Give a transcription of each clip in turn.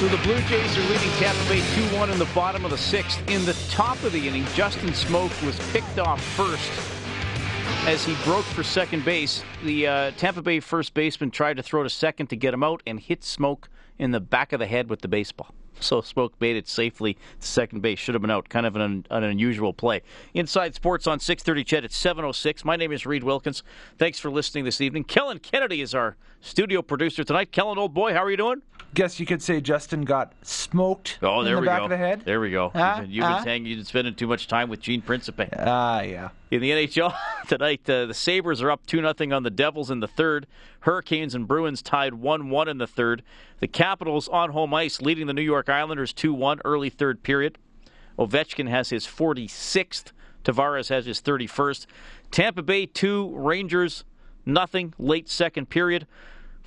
So the Blue Jays are leading Tampa Bay 2-1 in the bottom of the sixth. In the top of the inning, Justin Smoak was picked off first as he broke for second base. The uh, Tampa Bay first baseman tried to throw to second to get him out and hit Smoak in the back of the head with the baseball. So Smoak made it safely to second base. Should have been out. Kind of an, an unusual play. Inside Sports on 630 CHED at 706. My name is Reed Wilkins. Thanks for listening this evening. Kellen Kennedy is our studio producer tonight. Kellen, old boy, how are you doing? Guess you could say Justin got smoked Oh, there in the we back go. of the head. There we go. You've been Huh? saying you've been spending too much time with Gene Principe. Ah, yeah. In the NHL tonight, uh, the Sabres are up 2 0 on the Devils in the third. Hurricanes and Bruins tied 1 1 in the third. The Capitals on home ice leading the New York Islanders 2 1 early third period. Ovechkin has his 46th. Tavares has his 31st. Tampa Bay 2, Rangers nothing, late second period.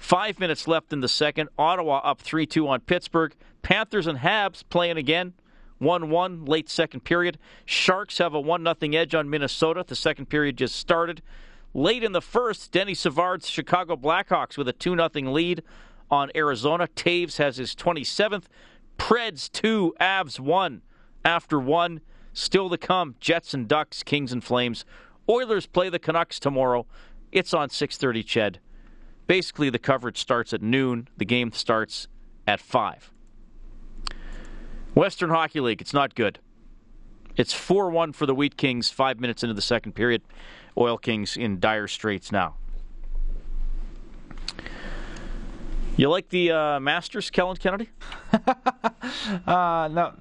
Five minutes left in the second. Ottawa up 3 2 on Pittsburgh. Panthers and Habs playing again. 1 1, late second period. Sharks have a 1 0 edge on Minnesota. The second period just started. Late in the first, Denis Savard's Chicago Blackhawks with a 2 0 lead on Arizona. Toews has his 27th. Preds 2, Avs 1 after 1. Still to come, Jets and Ducks, Kings and Flames. Oilers play the Canucks tomorrow. It's on 6:30 Ched. Basically, the coverage starts at noon. The game starts at 5. Western Hockey League, it's not good. It's 4 1 for the Wheat Kings, five minutes into the second period. Oil Kings in dire straits now. You like the uh, Masters, Kellen Kennedy? Uh, no,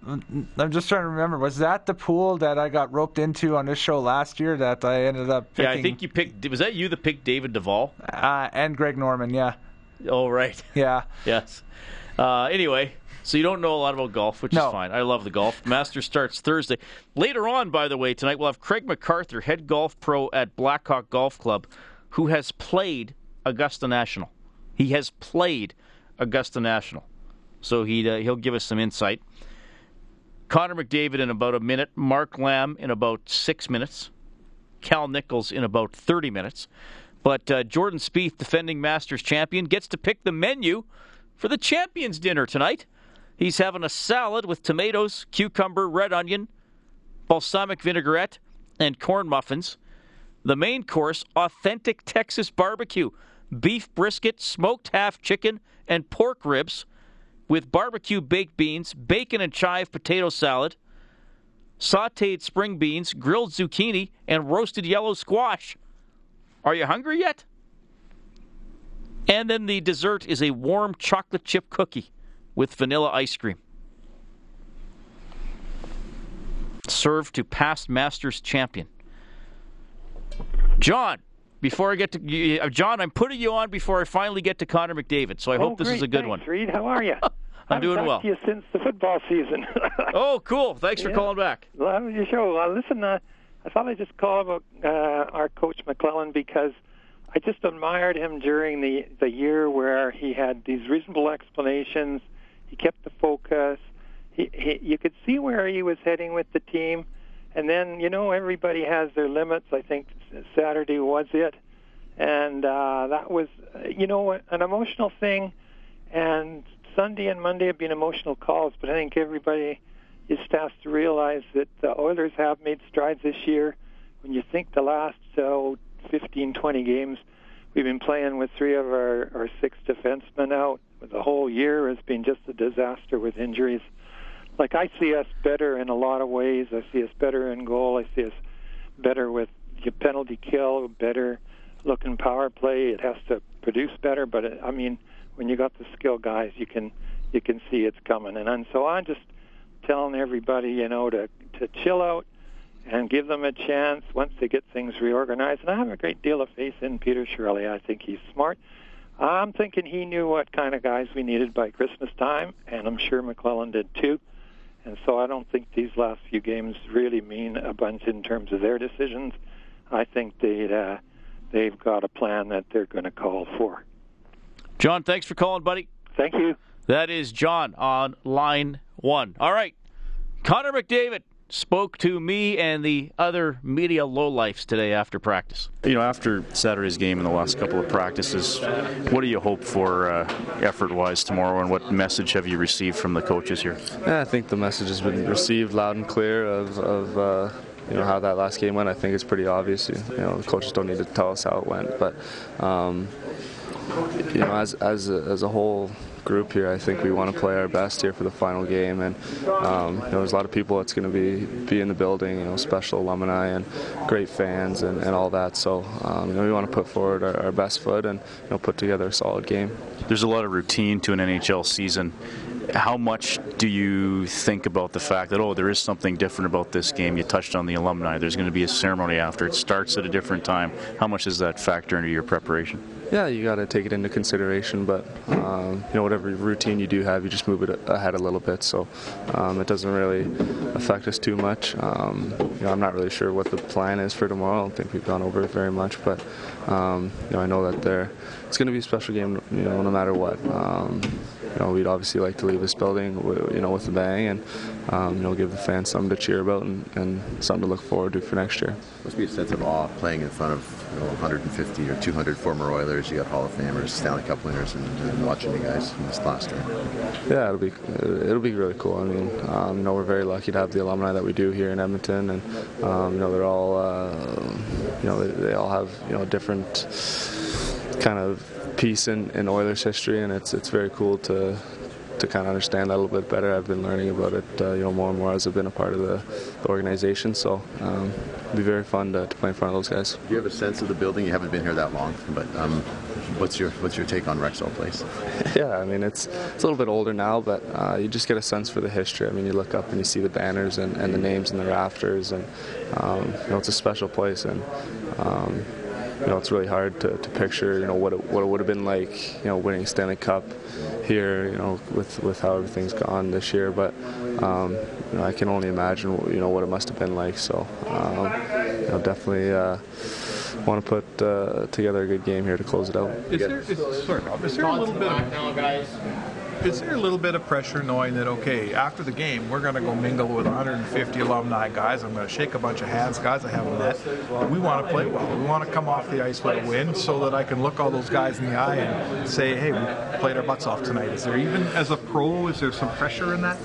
I'm just trying to remember. Was that the pool that I got roped into on this show last year that I ended up picking? Yeah, I think you picked. Was that you that picked David Duval? Uh, and Greg Norman, yeah. Oh, right. Yeah. Yes. Uh, anyway, so you don't know a lot about golf, which No. is fine. I love the golf. Masters starts Thursday. Later on, by the way, tonight we'll have Craig MacArthur, head golf pro at Blackhawk Golf Club, who has played Augusta National. He has played Augusta National, so he uh, he'll give us some insight. Connor McDavid in about a minute. Mark Lamb in about six minutes. Cal Nichols in about 30 minutes. But uh, Jordan Spieth, defending Masters champion, gets to pick the menu for the champions dinner tonight. He's having a salad with tomatoes, cucumber, red onion, balsamic vinaigrette, and corn muffins. The main course, authentic Texas barbecue, beef brisket, smoked half chicken, and pork ribs with barbecue baked beans, bacon and chive potato salad, sauteed spring beans, grilled zucchini, and roasted yellow squash. Are you hungry yet? And then the dessert is a warm chocolate chip cookie with vanilla ice cream. Served to past Masters champion. John, before I get to uh, John, I'm putting you on before I finally get to Connor McDavid. So I hope oh, this great. is a good Thanks, one. Reed, how are you? I'm doing talked well. To you since the football season. Oh, cool! Thanks for calling back. Love your show. Uh, listen, uh, I thought I'd just call about uh, our coach McLellan because I just admired him during the the year where he had these reasonable explanations. He kept the focus. He, he you could see where he was heading with the team, and then you know everybody has their limits. I think Saturday was it, and uh, that was you know an emotional thing. And Sunday and Monday have been emotional calls, but I think everybody just has to realize that the Oilers have made strides this year. When you think the last uh, 15, 20 games, we've been playing with three of our, our six defensemen out. The whole year has been just a disaster with injuries like I see us better in a lot of ways. I see us better in goal. I see us better with your penalty kill, better looking power play. It has to produce better, but it, I mean, when you got the skill guys, you can you can see it's coming. And, and so I'm just telling everybody, you know, to to chill out and give them a chance once they get things reorganized. And I have a great deal of faith in Peter Chiarelli. I think he's smart. I'm thinking he knew what kind of guys we needed by Christmas time, and I'm sure McLellan did too. And so I don't think these last few games really mean a bunch in terms of their decisions. I think they uh, they've got a plan that they're going to call for. John, thanks for calling, buddy. Thank you. That is John on line one. All right, Connor McDavid spoke to me and the other media lowlifes today after practice. You know, after Saturday's game and the last couple of practices, what do you hope for uh, effort-wise tomorrow, and what message have you received from the coaches here? Yeah, I think the message has been received loud and clear of. of uh, you know how that last game went. I think it's pretty obvious. You know, the coaches don't need to tell us how it went, but um, you know, as as a, as a whole, group here. I think we want to play our best here for the final game, and um, you know, there's a lot of people that's going to be be in the building. You know, special alumni and great fans and, and all that. So um, you know, we want to put forward our, our best foot and you know, put together a solid game. There's a lot of routine to an NHL season how much do you think about the fact that oh there is something different about this game you touched on the alumni there's going to be a ceremony after it starts at a different time how much does that factor into your preparation yeah, you got to take it into consideration. But um, you know, whatever routine you do have, you just move it ahead a little bit. So um, it doesn't really affect us too much. Um, you know, I'm not really sure what the plan is for tomorrow. I don't think we've gone over it very much, but um, you know, I know that there it's going to be a special game. You know, no matter what. Um, you know, we'd obviously like to leave this building, you know, with a bang, and um, you know, give the fans something to cheer about and, and, something to look forward to for next year. Must be a sense of awe playing in front of you know, 150 or 200 former Oilers. You got Hall of Famers, Stanley Cup winners, and, and watching you guys in this last year. Yeah, it'll be it'll be really cool. I mean, um, you know, we're very lucky to have the alumni that we do here in Edmonton, and um, you know, they're all uh, you know they, they all have you know different kind of piece in, in Oilers history, and it's it's very cool to to kind of understand that a little bit better. I've been learning about it, uh, you know, more and more as I've been a part of the, the organization. So um, it'll be very fun to, to, play in front of those guys. Do you have a sense of the building? You haven't been here that long, but um, what's your what's your take on Rexall Place? yeah, I mean it's it's a little bit older now, but uh, you just get a sense for the history. I mean, you look up and you see the banners and, and the names in the rafters, and um, you know it's a special place and. You know, it's really hard to, to picture, you know, what it, what it would have been like, you know, winning Stanley Cup here, you know, with, with how everything's gone this year. But, um, you know, I can only imagine, you know, what it must have been like. So, um, you know, definitely uh, want to put uh, together a good game here to close it out. Is there, is, sorry, is there a little bit of is there a little bit of pressure knowing that okay after the game we're going to go mingle with 150 alumni guys i'm going to shake a bunch of hands guys i haven't met we want to play well we want to come off the ice with a win so that i can look all those guys in the eye and say hey we played our butts off tonight is there even as a pro is there some pressure in that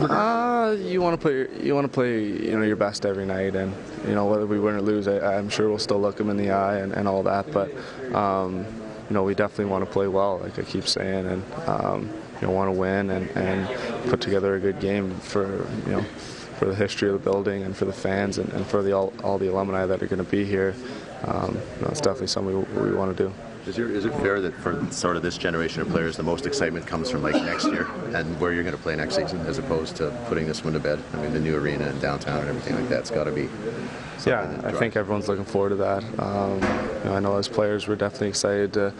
uh, you want to play. You want to play. You know your best every night, and you know whether we win or lose, I, am sure we'll still look them in the eye and, and all that. But um, you know, we definitely want to play well, like I keep saying, and um, you know, want to win and, and put together a good game for you know for the history of the building and for the fans and, and for the all, all the alumni that are going to be here. Um, you know, it's definitely something we, we want to do. Is, it fair that for sort of this generation of players, the most excitement comes from like next year and where you're going to play next season, as opposed to putting this one to bed? I mean, the new arena and downtown and everything like that's got to be. Yeah, I think everyone's looking forward to that. Um, you know, I know as players, we're definitely excited to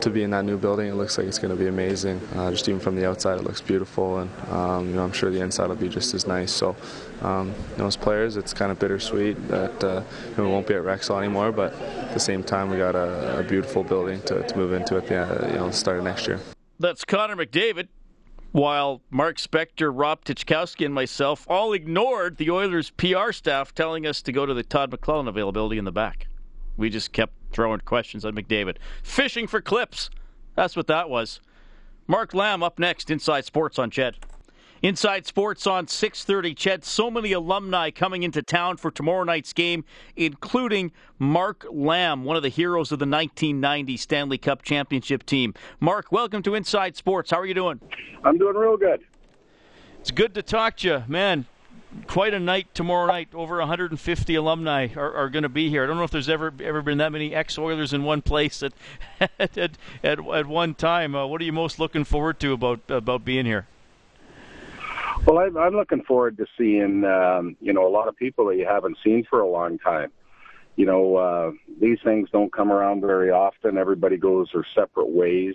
to be in that new building. It looks like it's going to be amazing. Uh, just even from the outside, it looks beautiful, and um, you know, I'm sure the inside will be just as nice. So, um, you know, as players, it's kind of bittersweet that uh, you know, we won't be at Rexall anymore, but at the same time, we got a, a beautiful building to, to, move into at the uh, you know start of next year. That's Connor McDavid. While Mark Spector, Rob Tychkowski, and myself all ignored the Oilers' PR staff telling us to go to the Todd McLellan availability in the back. We just kept throwing questions at McDavid. Fishing for clips. That's what that was. Mark Lamb up next, Inside Sports on CHED. Inside Sports on 6:30. CHED, so many alumni coming into town for tomorrow night's game, including Mark Lamb, one of the heroes of the 1990 Stanley Cup Championship team. Mark, welcome to Inside Sports. How are you doing? I'm doing real good. It's good to talk to you, man. Quite a night tomorrow night. Over 150 alumni are, are going to be here. I don't know if there's ever ever been that many ex-Oilers in one place at at at, at, at one time. Uh, what are you most looking forward to about about being here? Well, I'm, I'm looking forward to seeing um, you know a lot of people that you haven't seen for a long time. You know, uh, these things don't come around very often. Everybody goes their separate ways.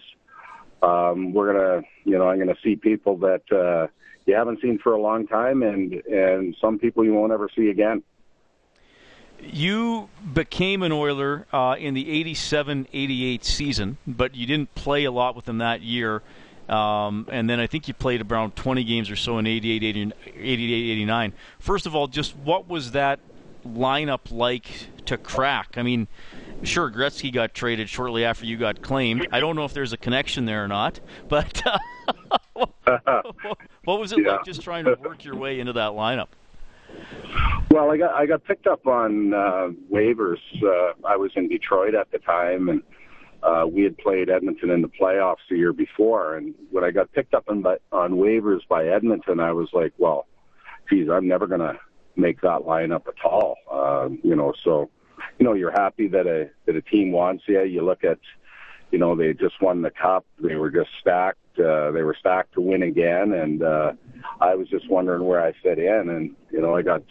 Um, we're gonna, you know, I'm gonna see people that uh, you haven't seen for a long time, and and some people you won't ever see again. You became an Oiler uh, in the 87-88 season, but you didn't play a lot with them that year. Um, and then I think you played around 20 games or so in 88, 88, 89. First of all, just what was that lineup like to crack? I mean, sure, Gretzky got traded shortly after you got claimed. I don't know if there's a connection there or not, but uh, what was it yeah. like just trying to work your way into that lineup? Well, I got I got picked up on uh, waivers. Uh, I was in Detroit at the time, and uh, we had played Edmonton in the playoffs the year before. And when I got picked up on on waivers by Edmonton, I was like, well, geez, I'm never going to make that lineup at all. Uh, you know, so you know, you're happy that a that a team wants you. You look at, you know, they just won the cup. They were just stacked. Uh, they were stacked to win again, and uh, I was just wondering where I fit in. And you know, I got,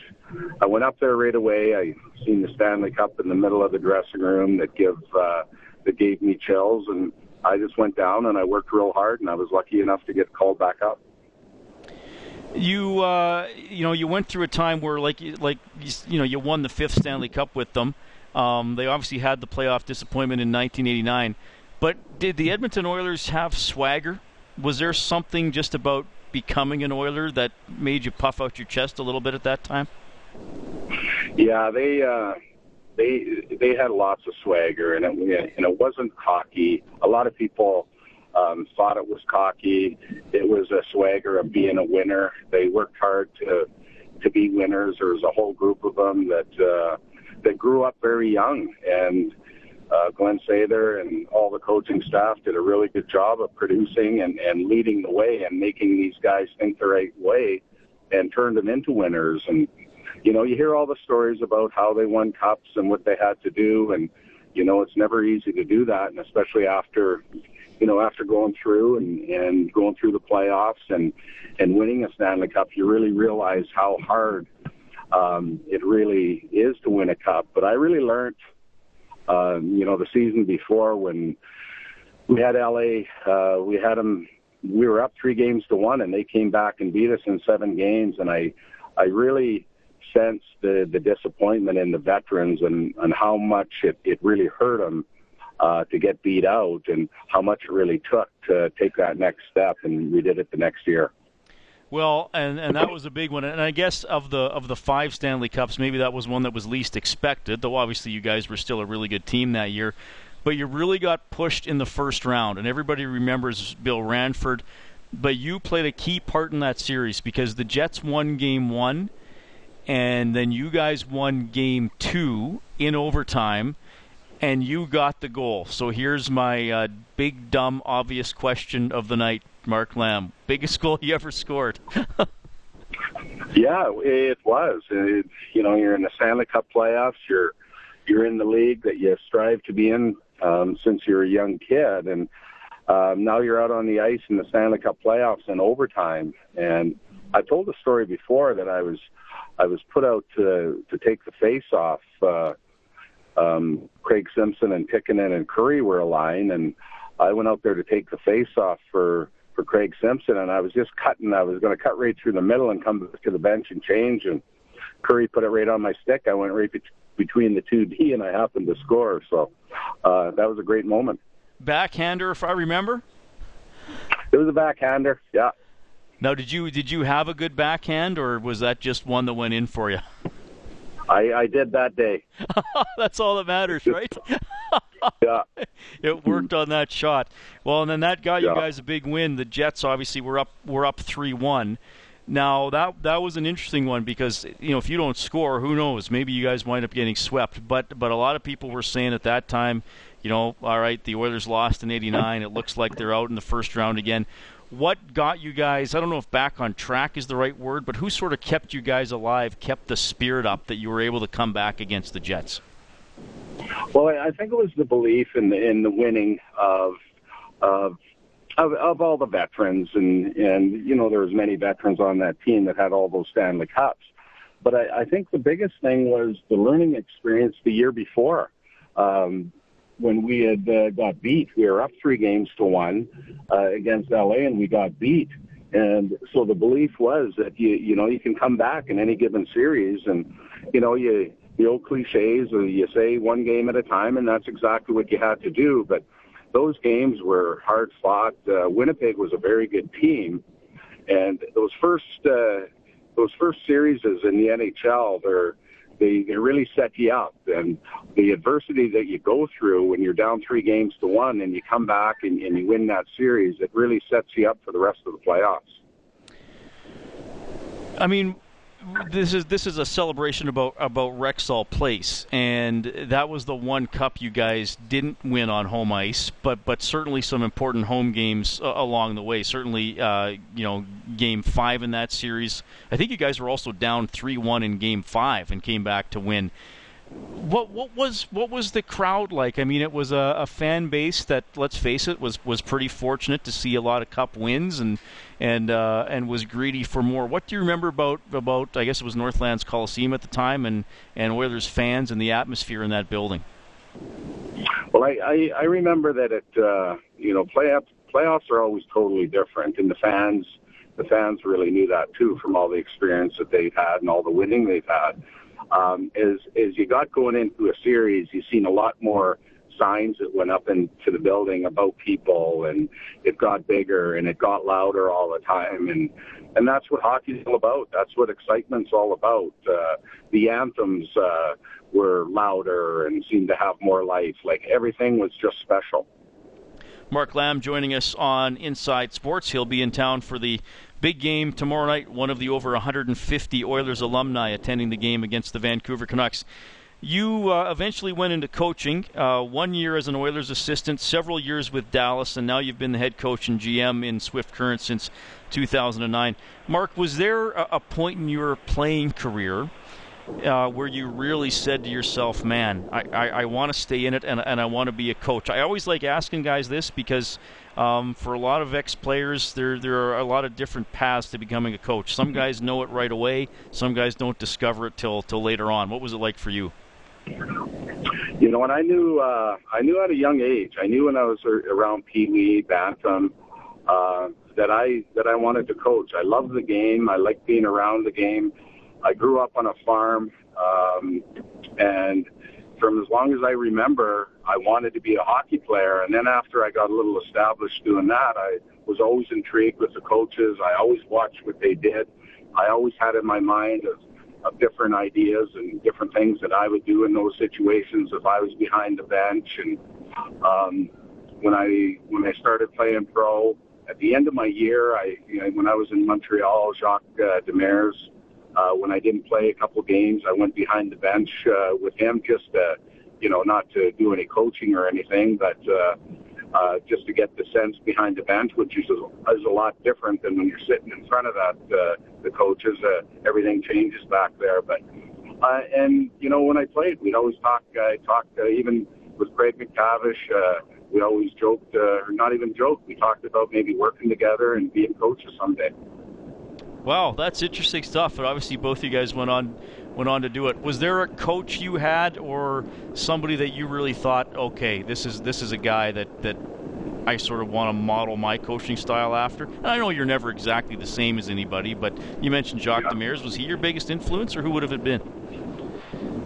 I went up there right away. I seen the Stanley Cup in the middle of the dressing room that give uh, that gave me chills, and I just went down and I worked real hard, and I was lucky enough to get called back up you uh, you know you went through a time where like like you know you won the fifth Stanley Cup with them. Um, they obviously had the playoff disappointment in 1989. But did the Edmonton Oilers have swagger? Was there something just about becoming an Oiler that made you puff out your chest a little bit at that time? Yeah, they uh, they they had lots of swagger, and it and it wasn't cocky. A lot of people um, thought it was cocky. It was a swagger of being a winner. They worked hard to to be winners. There was a whole group of them that. Uh, that grew up very young. And uh, Glen Sather and all the coaching staff did a really good job of producing and, and leading the way and making these guys think the right way and turned them into winners. And, you know, you hear all the stories about how they won cups and what they had to do. And, you know, it's never easy to do that. And especially after, you know, after going through and, and going through the playoffs and, and winning a Stanley Cup, you really realize how hard um, it really is to win a cup. But I really learned, um, you know, the season before when we had LA, uh, we had them. We were up three games to one, and they came back and beat us in seven games. And I, I really sensed the the disappointment in the veterans and and how much it it really hurt them. Uh, to get beat out and how much it really took to take that next step, and we did it the next year. Well, and and that was a big one. And I guess of the of the five Stanley Cups, maybe that was one that was least expected. Though obviously you guys were still a really good team that year, but you really got pushed in the first round, and everybody remembers Bill Ranford. But you played a key part in that series because the Jets won Game One, and then you guys won Game Two in overtime, and you got the goal. So here's my uh, big, dumb, obvious question of the night Mark Lamb. Biggest goal you ever scored. yeah, it was. It, you know, you're in the Stanley Cup playoffs. You're you're in the league that you strive to be in um, since you're a young kid, and um, now you're out on the ice in the Stanley Cup playoffs in overtime. And I told the story before that I was I was put out to to take the face off. Uh, um, Craig Simpson and Tikkanen and Kurri were aligned, and I went out there to take the face off for for Craig Simpson, and I was just cutting. I was going to cut right through the middle and come to the bench and change. And Kurri put it right on my stick. I went right be- between the two D, and I happened to score. So uh, that was a great moment. Backhander, if I remember. It was a backhander. Yeah. Now, did you did you have a good backhand, or was that just one that went in for you? I, I did that day. That's all that matters, right? yeah. It worked on that shot. Well, and then that got yeah. you guys a big win. The Jets obviously were up were up three one. Now that that was an interesting one because you know if you don't score, who knows? Maybe you guys wind up getting swept. But but a lot of people were saying at that time, you know, all right, the Oilers lost in '89. It looks like they're out in the first round again. What got you guys? I don't know if back on track is the right word, but who sort of kept you guys alive, kept the spirit up that you were able to come back against the Jets? Well, I think it was the belief in the in the winning of of of, of all the veterans, and and you know there was many veterans on that team that had all those Stanley Cups. But I, I think the biggest thing was the learning experience the year before. Um, when we had uh, got beat, we were up three games to one uh, against LA, and we got beat. And so the belief was that you you know you can come back in any given series, and you know you the old cliches you say one game at a time, and that's exactly what you had to do. But those games were hard fought. Uh, Winnipeg was a very good team, and those first uh, those first series in the NHL, they're they, they really set you up. And the adversity that you go through when you're down three games to one and you come back and, and you win that series, it really sets you up for the rest of the playoffs. I mean, this is this is a celebration about about Rexall Place, and that was the one cup you guys didn't win on home ice, but but certainly some important home games uh, along the way. Certainly, uh, you know, Game Five in that series. I think you guys were also down three one in Game Five and came back to win what what was what was the crowd like? I mean, it was a, a, fan base that, let's face it, was was pretty fortunate to see a lot of Cup wins and and uh, and was greedy for more. What do you remember about about? I guess it was Northlands Coliseum at the time, and and Oilers fans and the atmosphere in that building. Well, I I, I remember that it uh, you know playoffs playoffs are always totally different, and the fans the fans really knew that too from all the experience that they've had and all the winning they've had um, as as you got going into a series, you've seen a lot more signs that went up into the building about people, and it got bigger and it got louder all the time, and and that's what hockey's all about. That's what excitement's all about. Uh, the anthems uh, were louder and seemed to have more life. Like everything was just special. Mark Lamb joining us on Inside Sports. He'll be in town for the big game tomorrow night. One of the over 150 Oilers alumni attending the game against the Vancouver Canucks. You uh, eventually went into coaching, uh, one year as an Oilers assistant, several years with Dallas, and now you've been the head coach and GM in Swift Current since 2009. Mark, was there a, a point in your playing career uh, where you really said to yourself, man, I, I, I want to stay in it and, and I want to be a coach? I always like asking guys this because um, for a lot of ex players, there, there are a lot of different paths to becoming a coach. Some guys know it right away, some guys don't discover it till, till later on. What was it like for you? You know, and I knew uh, I knew at a young age. I knew when I was around Pee Wee, Bantam, uh, that I that I wanted to coach. I loved the game. I liked being around the game I grew up on a farm, um, and from as long as I remember, I wanted to be a hockey player. And then after I got a little established doing that, I was always intrigued with the coaches. I always watched what they did. I always had in my mind of, of different ideas and different things that I would do in those situations if I was behind the bench. And um, when I when I started playing pro, at the end of my year, I you know, when I was in Montreal, Jacques uh, Demers uh, when I didn't play a couple games, I went behind the bench uh, with him just to, you know, not to do any coaching or anything, but uh, uh, just to get the sense behind the bench, which is a, is a lot different than when you're sitting in front of that uh, the coaches. Uh, everything changes back there, but uh, and you know when I played, we'd always talk. I talked uh, even with Craig MacTavish. Uh, we always joked, uh, or not even joked. We talked about maybe working together and being coaches someday. Wow, that's interesting stuff. But obviously, both you guys went on went on to do it. Was there a coach you had, or somebody that you really thought, okay, this is this is a guy that that I sort of want to model my coaching style after? And I know you're never exactly the same as anybody, but you mentioned Jacques yeah. Demers. Was he your biggest influence, or who would have it been?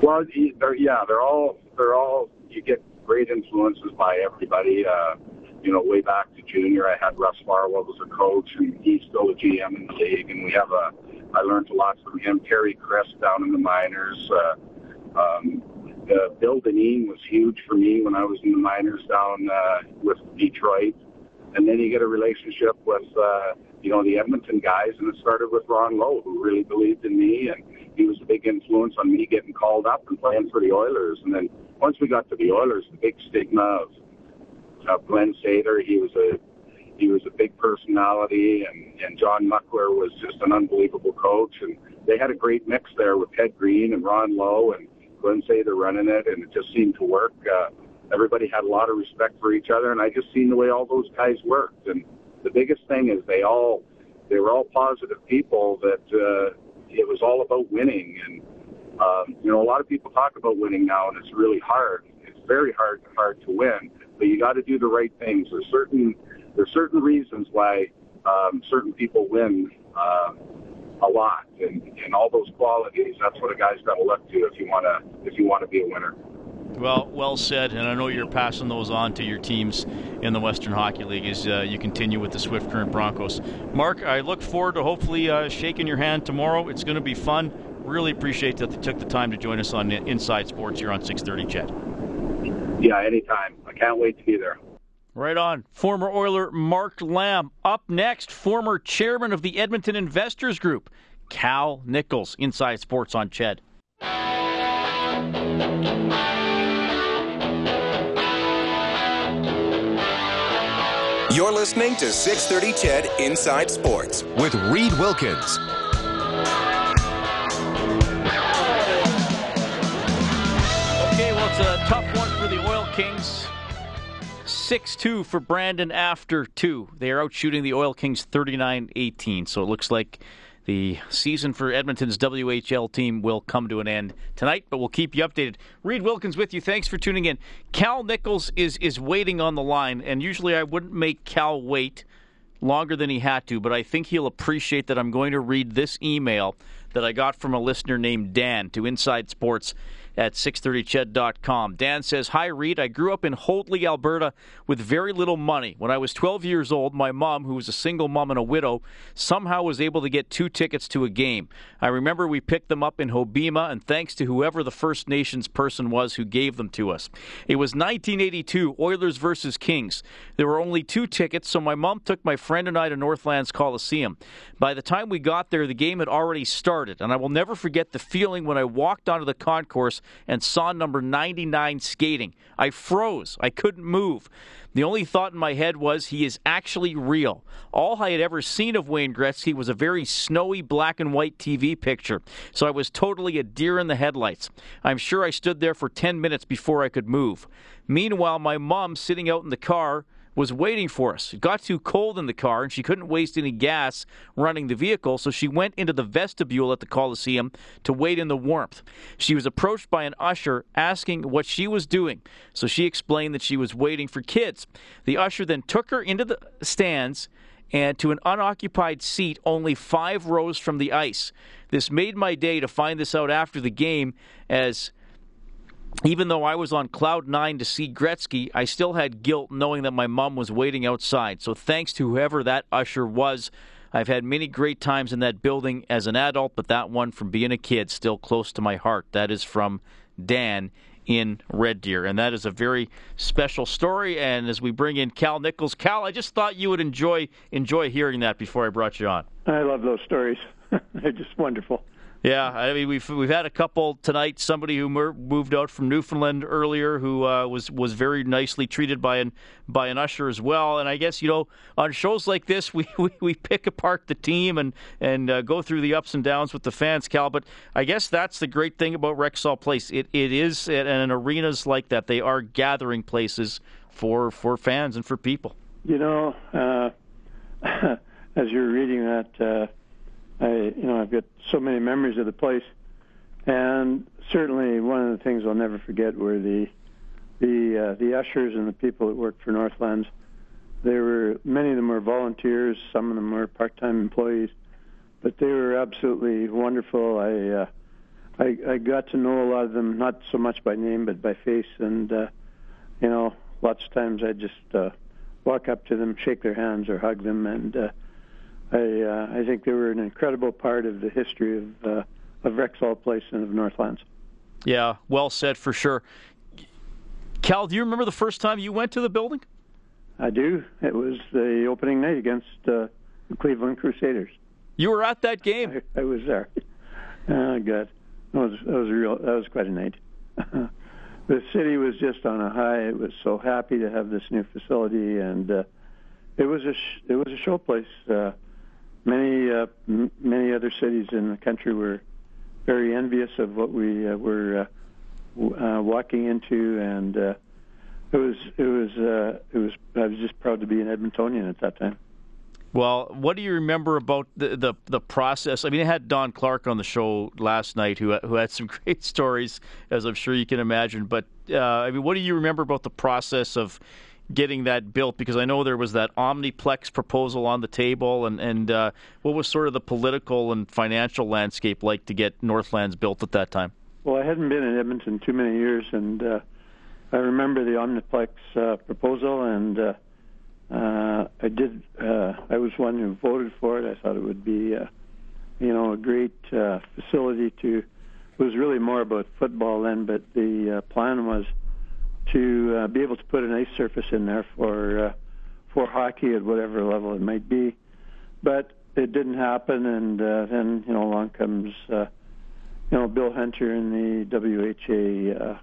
Well, they're, yeah, they're all they're all you get great influences by everybody. Uh, you know, way back to junior, I had Russ Farwell as a coach, and he's still a GM in the league. And we have a, I learned a lot from him. Terry Crisp down in the minors. Uh, um, uh, Bill Dineen was huge for me when I was in the minors down uh, with Detroit. And then you get a relationship with, uh, you know, the Edmonton guys, and it started with Ron Low, who really believed in me, and he was a big influence on me getting called up and playing for the Oilers. And then once we got to the Oilers, the big stigma of uh, Glen Sather. He was a he was a big personality, and, and John Muckler was just an unbelievable coach. And they had a great mix there with Ted Green and Ron Low and Glen Sather running it, and it just seemed to work. Uh, everybody had a lot of respect for each other, and I just seen the way all those guys worked. And the biggest thing is they all they were all positive people that uh, it was all about winning. And um, you know, a lot of people talk about winning now, and it's really hard. It's very hard hard to win, but you got to do the right things. There's certain there's certain reasons why um, certain people win. Uh, a lot, and, and all those qualities. That's what a guy's got to look to if you want to if you want to be a winner. Well, well said, and I know you're passing those on to your teams in the Western Hockey League as uh, you continue with the Swift Current Broncos. Mark, I look forward to hopefully uh, shaking your hand tomorrow. It's going to be fun. Really appreciate that you took the time to join us on Inside Sports here on 6:30, CHED. Yeah, anytime. I can't wait to be there. Right on. Former Oiler Mark Lamb. Up next, former chairman of the Edmonton Investors Group, Cal Nichols. Inside Sports on CHED. You're listening to 630 CHED Inside Sports with Reed Wilkins. Okay, well, it's a tough 6 2 for Brandon after two. They are out shooting the Oil Kings 39 18. So it looks like the season for Edmonton's WHL team will come to an end tonight, but we'll keep you updated. Reed Wilkins with you. Thanks for tuning in. Cal Nichols is is waiting on the line, and usually I wouldn't make Cal wait longer than he had to, but I think he'll appreciate that I'm going to read this email that I got from a listener named Dan to Inside Sports at 630ched.com. Dan says, Hi, Reed. I grew up in Hoadley, Alberta with very little money. When I was 12 years old, my mom, who was a single mom and a widow, somehow was able to get two tickets to a game. I remember we picked them up in Hobbema, and thanks to whoever the First Nations person was who gave them to us. It was 1982, Oilers versus Kings. There were only two tickets, so my mom took my friend and I to Northlands Coliseum. By the time we got there, the game had already started, and I will never forget the feeling when I walked onto the concourse and saw number 99 skating. I froze. I couldn't move. The only thought in my head was he is actually real. All I had ever seen of Wayne Gretzky was a very snowy black and white TV picture, so I was totally a deer in the headlights. I'm sure I stood there for 10 minutes before I could move. Meanwhile, my mom sitting out in the car was waiting for us. It got too cold in the car, and she couldn't waste any gas running the vehicle, so she went into the vestibule at the Coliseum to wait in the warmth. She was approached by an usher asking what she was doing, so she explained that she was waiting for kids. The usher then took her into the stands and to an unoccupied seat only five rows from the ice. This made my day to find this out after the game as even though I was on cloud nine to see Gretzky, I still had guilt knowing that my mom was waiting outside. So thanks to whoever that usher was, I've had many great times in that building as an adult, but that one from being a kid still close to my heart. That is from Dan in Red Deer, and that is a very special story. And as we bring in Cal Nichols, Cal, I just thought you would enjoy enjoy hearing that before I brought you on. I love those stories; they're just wonderful. Yeah, I mean we've we've had a couple tonight. Somebody who moved out from Newfoundland earlier, who uh, was was very nicely treated by an by an usher as well. And I guess you know on shows like this, we we, we pick apart the team and and uh, go through the ups and downs with the fans, Cal. But I guess that's the great thing about Rexall Place. It it is and arenas like that. They are gathering places for for fans and for people. You know, uh, as you're reading that uh, I, you know, I've got so many memories of the place, and certainly one of the things I'll never forget were the the uh, the ushers and the people that worked for Northlands. There were many of them were volunteers, some of them were part-time employees, but they were absolutely wonderful. I uh, I, I got to know a lot of them, not so much by name but by face, and uh, you know, lots of times I just uh, walk up to them, shake their hands, or hug them, and uh, I uh, I think they were an incredible part of the history of uh, of Rexall Place and of Northlands. Yeah, well said for sure. Cal, do you remember the first time you went to the building? I do. It was the opening night against uh, the Cleveland Crusaders. You were at that game. I, I was there. Oh God, that was that was real. That was quite a night. the city was just on a high. It was so happy to have this new facility, and uh, it was a sh- it was a show place. Uh, many uh, m- many other cities in the country were very envious of what we uh, were uh, w- uh, walking into, and uh, it was it was it was I was just proud to be an Edmontonian at that time. Well, what do you remember about the, the, the process? I mean, I had Don Clark on the show last night, who who had some great stories, as I'm sure you can imagine. But uh, I mean, what do you remember about the process of getting that built? Because I know there was that Omniplex proposal on the table, and and uh, what was sort of the political and financial landscape like to get Northlands built at that time? Well, I hadn't been in Edmonton too many years, and uh, I remember the Omniplex uh, proposal, and uh, uh, I did. Uh, I was one who voted for it. I thought it would be, uh, you know, a great uh, facility to. It was really more about football then, but the uh, plan was to uh, be able to put an ice surface in there for uh, for hockey at whatever level it might be. But it didn't happen, and uh, then you know along comes uh, you know Bill Hunter and the WHA. Uh,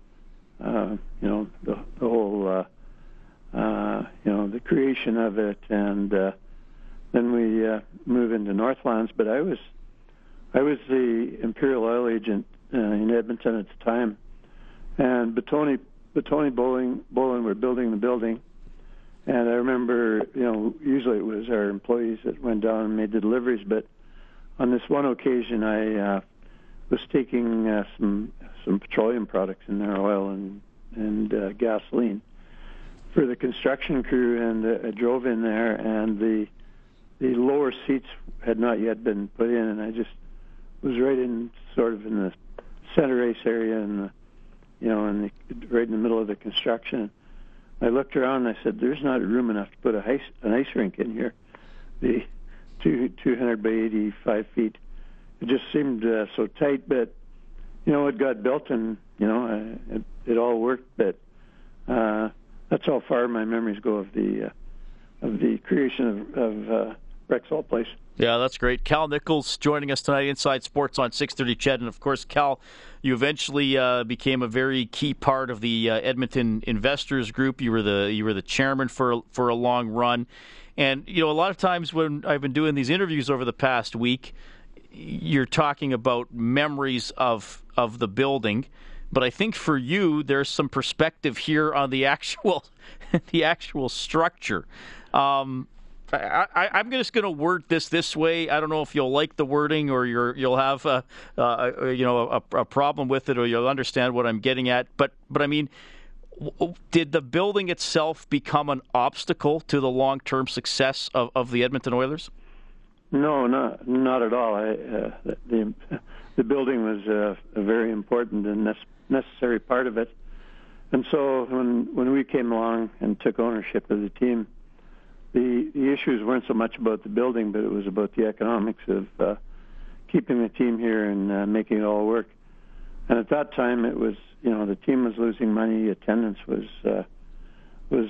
uh, you know the, the whole. Uh, uh, you know, the creation of it, and uh, then we uh, move into Northlands. But I was, I was the Imperial Oil agent uh, in Edmonton at the time, and Batoni, Batoni Bowlen, Bowlen were building the building, and I remember, you know, usually it was our employees that went down and made the deliveries, but on this one occasion, I uh, was taking uh, some some petroleum products in there, oil and and uh, gasoline for the construction crew, and uh, I drove in there, and the the lower seats had not yet been put in, and I just was right in sort of in the center race area, and the you know, in the right in the middle of the construction. I looked around and I said, "There's not room enough to put a ice an ice rink in here." The two 200 by 85 feet. It just seemed uh, so tight, but you know, it got built, and you know, uh, it, it all worked. But uh, that's how far my memories go of the uh, of the creation of, of uh, Rexall Place. Yeah, that's great. Cal Nichols joining us tonight, Inside Sports on 6:30. CHED, and of course, Cal, you eventually uh, became a very key part of the uh, Edmonton Investors Group. You were the you were the chairman for for a long run, and you know a lot of times when I've been doing these interviews over the past week, you're talking about memories of of the building. But I think for you, there's some perspective here on the actual, the actual structure. Um, I, am just going to word this this way. I don't know if you'll like the wording or you will have a, you know a, a, problem with it or you'll understand what I'm getting at. But but I mean, did the building itself become an obstacle to the long term success of, of the Edmonton Oilers? No, not not at all. I, uh, the the building was uh, a very important and necessary part of it. And so when when we came along and took ownership of the team, the the issues weren't so much about the building, but it was about the economics of uh, keeping the team here and uh, making it all work. And at that time, it was you know the team was losing money, attendance was uh, was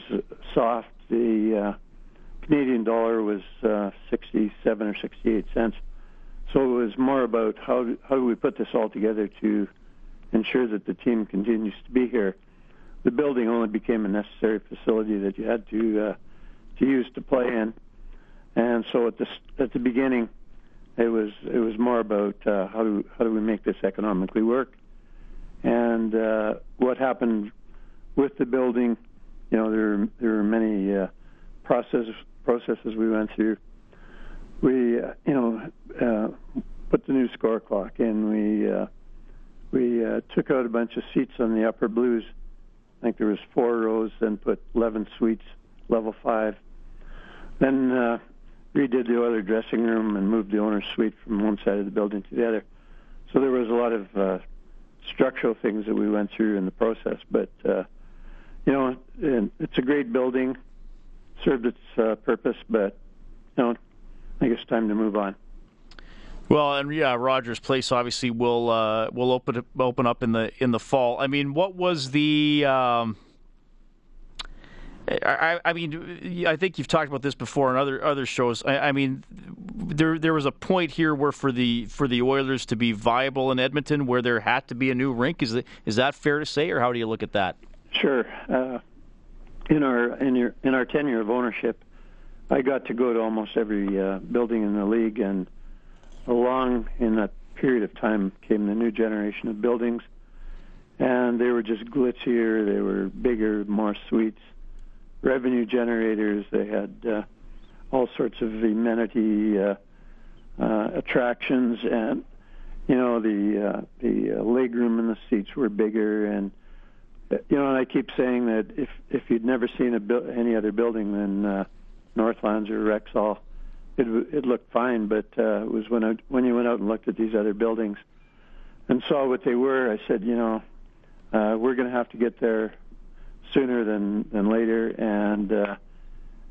soft. The uh, Canadian dollar was uh, 67 or 68 cents. So it was more about how do, how do we put this all together to ensure that the team continues to be here. The building only became a necessary facility that you had to uh, to use to play in, and so at the at the beginning, it was it was more about uh, how do how do we make this economically work, and uh, what happened with the building. You know, there there were many uh, process processes we went through. We uh, you know uh, put the new score clock in. We uh, we uh, took out a bunch of seats on the upper blues. I think there was four rows, then put 11 suites, level five. Then uh, redid the other dressing room and moved the owner's suite from one side of the building to the other. So there was a lot of uh, structural things that we went through in the process. But uh, you know, it's a great building, served its uh, purpose, but you know, I think it's time to move on. Well, and yeah, Rogers Place obviously will uh, will open open up in the in the fall. I mean, what was the? Um, I, I, mean, I think you've talked about this before on other other shows. I, I, mean, there there was a point here where for the for the Oilers to be viable in Edmonton, where there had to be a new rink. Is it, is that fair to say, or how do you look at that? Sure. Uh, in our in your in our tenure of ownership, I got to go to almost every uh, building in the league, and along in that period of time came the new generation of buildings, and they were just glitzier, they were bigger, more suites, revenue generators. They had uh, all sorts of amenity uh, uh, attractions, and you know the uh, the uh, leg room in the seats were bigger, and you know, and I keep saying that if if you'd never seen a bu- any other building than uh, Northlands or Rexall, it it looked fine. But uh, it was when I when you went out and looked at these other buildings and saw what they were, I said, you know, uh, we're going to have to get there sooner than than later, and uh,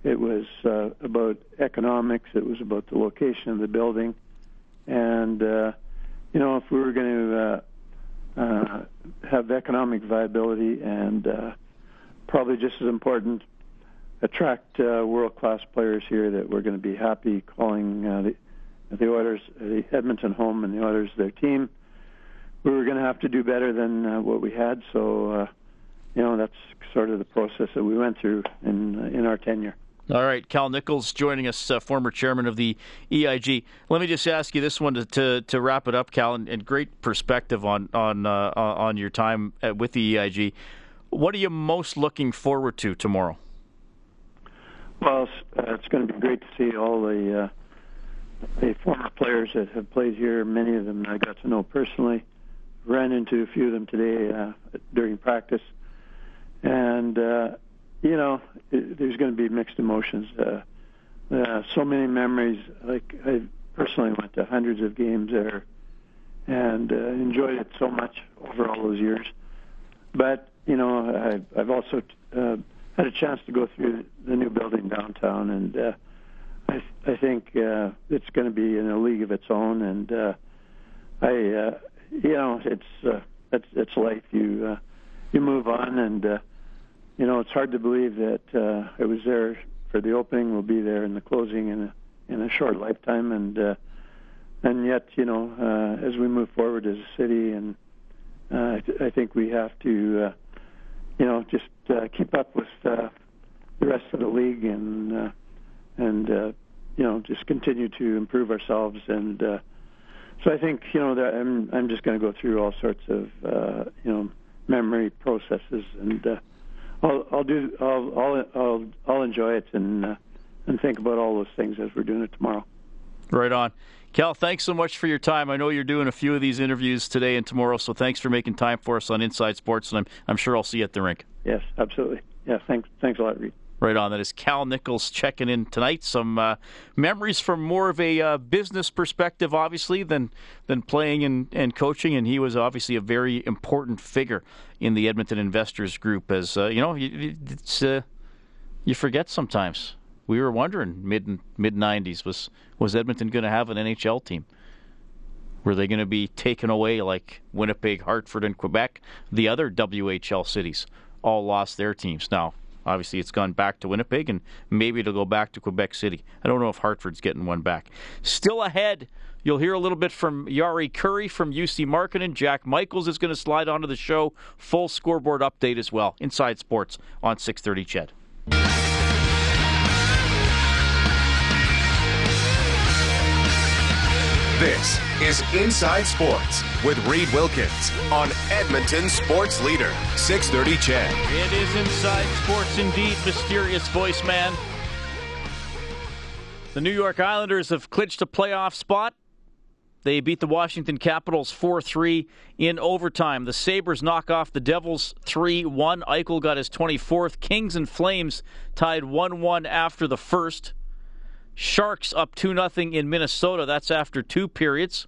it was uh, about economics. It was about the location of the building, and uh, you know, if we were going to uh, uh, have economic viability and uh, probably just as important, attract uh, world-class players here that we're going to be happy calling uh, the the Oilers, the Edmonton home, and the Oilers their team. We were going to have to do better than uh, what we had, so uh, you know that's sort of the process that we went through in uh, in our tenure. All right, Cal Nichols joining us, uh, former chairman of the EIG. Let me just ask you this one to to, to wrap it up, Cal, and, and great perspective on on uh, on your time at, with the EIG. What are you most looking forward to tomorrow? Well, it's, uh, it's going to be great to see all the uh, the former players that have played here. Many of them I got to know personally. Ran into a few of them today uh, during practice, and uh, you know, it, there's going to be mixed emotions. Uh, uh, so many memories. Like I personally went to hundreds of games there, and uh, enjoyed it so much over all those years. But you know, I've, I've also uh, had a chance to go through the new building downtown, and uh, I, I think uh, it's going to be in a league of its own. And uh, I, uh, you know, it's uh, it's it's life. You uh, you move on, and uh, you know, it's hard to believe that uh, I was there for the opening. We'll be there in the closing in a in a short lifetime, and uh, and yet, you know, uh, as we move forward as a city, and uh, I, th- I think we have to, uh, you know, just uh, keep up with uh, the rest of the league, and uh, and uh, you know, just continue to improve ourselves, and uh, so I think, you know, that I'm I'm just going to go through all sorts of, uh, you know, memory processes and. Uh, I'll, I'll do. I'll, I'll, I'll, I'll enjoy it and uh, and think about all those things as we're doing it tomorrow. Right on. Cal, thanks so much for your time. I know you're doing a few of these interviews today and tomorrow, so thanks for making time for us on Inside Sports, and I'm I'm sure I'll see you at the rink. Yes, absolutely. Yeah, thanks. Thanks a lot, Reid. Right on. That is Cal Nichols checking in tonight. Some uh, memories from more of a uh, business perspective, obviously, than than playing and, and coaching. And he was obviously a very important figure in the Edmonton Investors Group. As uh, you know, it's uh, you forget sometimes. We were wondering mid mid '90s was was Edmonton going to have an NHL team? Were they going to be taken away like Winnipeg, Hartford, and Quebec? The other WHA cities all lost their teams. Now, Obviously, it's gone back to Winnipeg, and maybe it'll go back to Quebec City. I don't know if Hartford's getting one back. Still ahead, you'll hear a little bit from Jari Kurri from Jussi Markkanen. Jack Michaels is going to slide onto the show. Full scoreboard update as well. Inside Sports on 630 CHED. This is Inside Sports with Reid Wilkins on Edmonton Sports Leader, 630 CHED. It is Inside Sports indeed, mysterious voice man. The New York Islanders have clinched a playoff spot. They beat the Washington Capitals 4 3 in overtime. The Sabres knock off the Devils 3 1. Eichel got his 24th. Kings and Flames tied 1 1 after the first. Sharks up 2 0 in Minnesota. That's after two periods.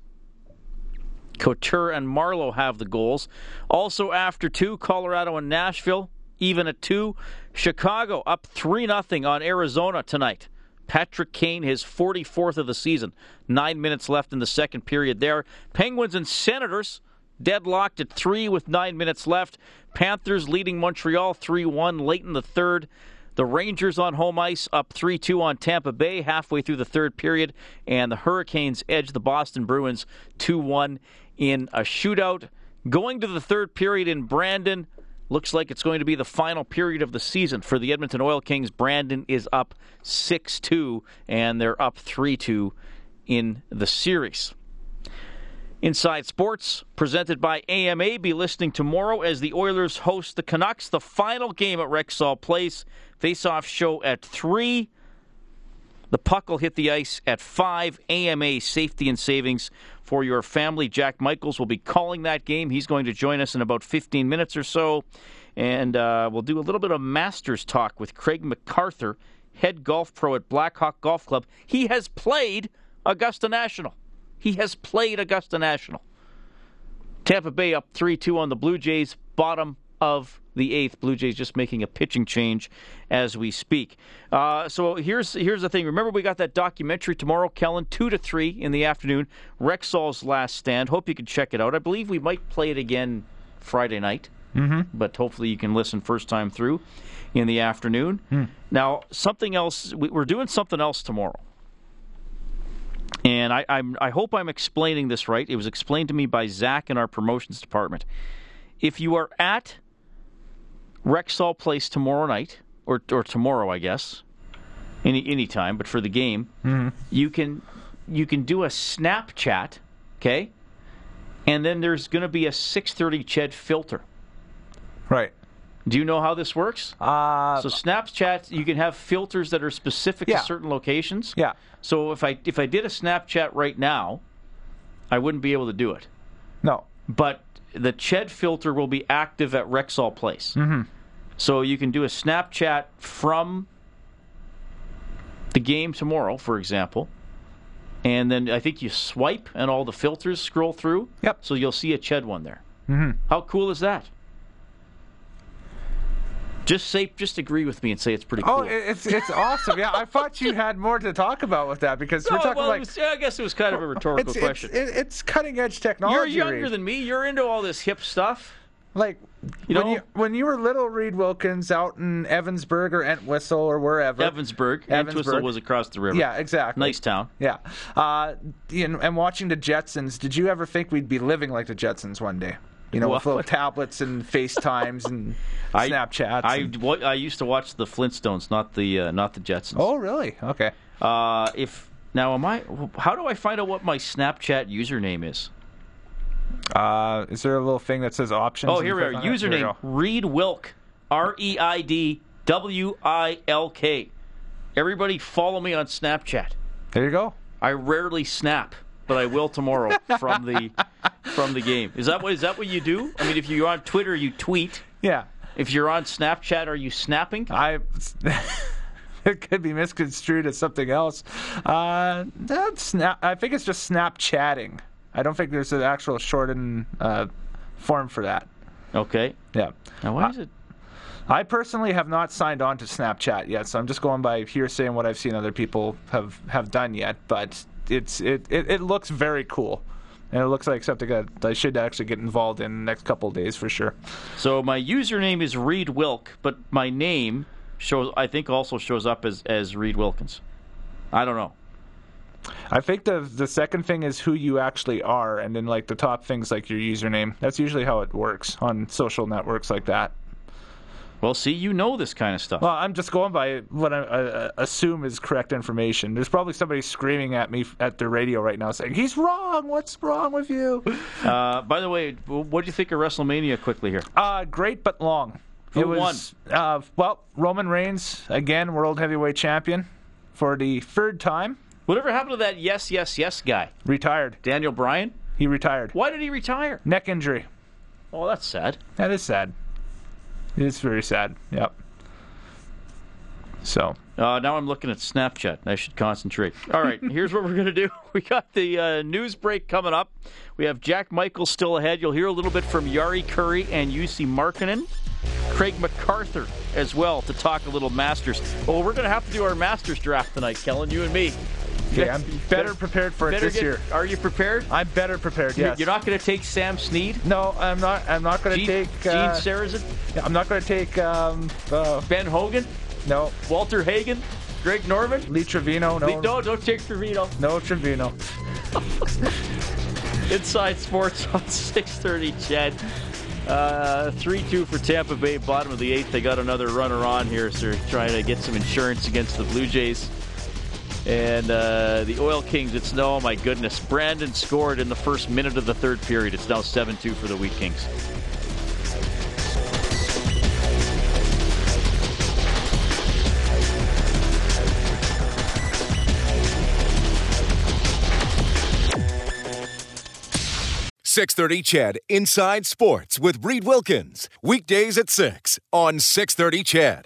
Couture and Marleau have the goals. Also after two, Colorado and Nashville even at two. Chicago up 3 0 on Arizona tonight. Patrick Kane, his 44th of the season. Nine minutes left in the second period there. Penguins and Senators deadlocked at three with nine minutes left. Panthers leading Montreal 3 1 late in the third. The Rangers on home ice up 3 2 on Tampa Bay halfway through the third period, and the Hurricanes edge the Boston Bruins 2 1 in a shootout. Going to the third period in Brandon, Looks like it's going to be the final period of the season for the Edmonton Oil Kings. Brandon is up 6 2, and they're up 3 2 in the series. Inside Sports, presented by AMA. Be listening tomorrow as the Oilers host the Canucks. The final game at Rexall Place. Face-off show at 3. The puck will hit the ice at 5. AMA Safety and Savings for your family. Jack Michaels will be calling that game. He's going to join us in about 15 minutes or so. And uh, we'll do a little bit of Masters talk with Craig MacArthur, head golf pro at Blackhawk Golf Club. He has played Augusta National. He has played Augusta National. Tampa Bay up 3 2 on the Blue Jays, bottom of the eighth. Blue Jays just making a pitching change as we speak. Uh, so here's here's the thing. Remember, we got that documentary tomorrow, Kellen, two to three in the afternoon. Rexall's Last Stand. Hope you can check it out. I believe we might play it again Friday night, mm-hmm. but hopefully you can listen first time through in the afternoon. Mm. Now, something else. We're doing something else tomorrow. And I, I'm, I hope I'm explaining this right. It was explained to me by Zach in our promotions department. If you are at Rexall Place tomorrow night, or or tomorrow, I guess, any any time, but for the game, mm-hmm. you can you can do a Snapchat, okay, and then there's going to be a 6:30 Ched filter. Right. Do you know how this works? Uh, so Snapchat, you can have filters that are specific Yeah. to certain locations. Yeah. So if I if I did a Snapchat right now, I wouldn't be able to do it. No. But the Ched filter will be active at Rexall Place. Mm-hmm. So you can do a Snapchat from the game tomorrow, for example. And then I think you swipe and all the filters scroll through. Yep. So you'll see a Ched one there. Mm-hmm. How cool is that? Just say, just agree with me and say it's pretty cool. Oh, it's it's awesome. Yeah, I thought you had more to talk about with that because we're talking well, like was, yeah, I guess it was kind of a rhetorical it's, question. It's, it's cutting edge technology. You're younger Reid. than me. You're into all this hip stuff. Like You when know? you when you were little, Reid Wilkins out in Evansburg or Entwistle or wherever. Evansburg. Evansburg. Entwistle was across the river. Yeah, exactly. Nice town. Yeah. Uh, and, and watching the Jetsons, did you ever think we'd be living like the Jetsons one day? You know, with little tablets and FaceTimes and I- Snapchats. I, and- I used to watch the Flintstones, not the uh, not the Jetsons. oh, really? Okay. Uh, if now am I? How do I find out what my Snapchat username is? Uh, is there a little thing that says options? Oh, here we are. click on it? We Username. Reid Wilk. R E I D W I L K. Everybody follow me on Snapchat. There you go. I rarely snap, but I will tomorrow from the from the game. Is that what is that what you do? I mean, if you're on Twitter, you tweet. Yeah. If you're on Snapchat, are you snapping? I. it could be misconstrued as something else. Uh, that's snap. I think it's just Snapchatting. I don't think there's an actual shortened uh, form for that. Okay. Yeah. Now why is it? I personally have not signed on to Snapchat yet, so I'm just going by hearsay and what I've seen other people have, have done yet. But it's it, it, it looks very cool. And it looks like something that I should actually get involved in the next couple of days for sure. So my username is Reid Wilk, but my name shows I think also shows up as as Reid Wilkins. I don't know. I think the the second thing is who you actually are, and then like the top things like your username. That's usually how it works on social networks like that. Well, see, you know this kind of stuff. Well, I'm just going by what I, I assume is correct information. There's probably somebody screaming at me at the radio right now saying he's wrong. What's wrong with you? Uh, by the way, what do you think of WrestleMania? Quickly here. Uh, great but long. Who it was, Uh, well, Roman Reigns again, world heavyweight champion for the third time. Whatever happened to that yes, yes, yes guy? Retired. Daniel Bryan. He retired. Why did he retire? Neck injury. Oh, that's sad. That is sad. It is very sad. Yep. So Uh, now I'm looking at Snapchat. I should concentrate. All right, here's what we're going to do. We got the uh, news break coming up. We have Jack Michael still ahead. You'll hear a little bit from Jari Kurri and Jussi Markkanen. Craig MacArthur as well to talk a little Masters. Well, we're going to have to do our Masters draft tonight, Kellen, you and me. Okay, I'm better prepared for it this get- year. Are you prepared? I'm better prepared. Yes. You're not going to take Sam Snead? No, I'm not. I'm not going to Gene, take. Gene Uh, Sarazen? I'm not going to take. Um, uh, Ben Hogan? no, Walter Hagen? Greg Norman? Lee Trevino. No, No, don't take Trevino. no Trevino. Inside Sports on 630 CHED. Uh, 3 2 for Tampa Bay, bottom of the eighth. They got another runner on here, so they're trying to get some insurance against the Blue Jays. And uh, the Oil Kings, it's no, oh my goodness. Brandon scored in the first minute of the third period. It's now 7 2 for the Wheat Kings. Six thirty CHED Inside Sports with Reid Wilkins weekdays at six on six thirty CHED.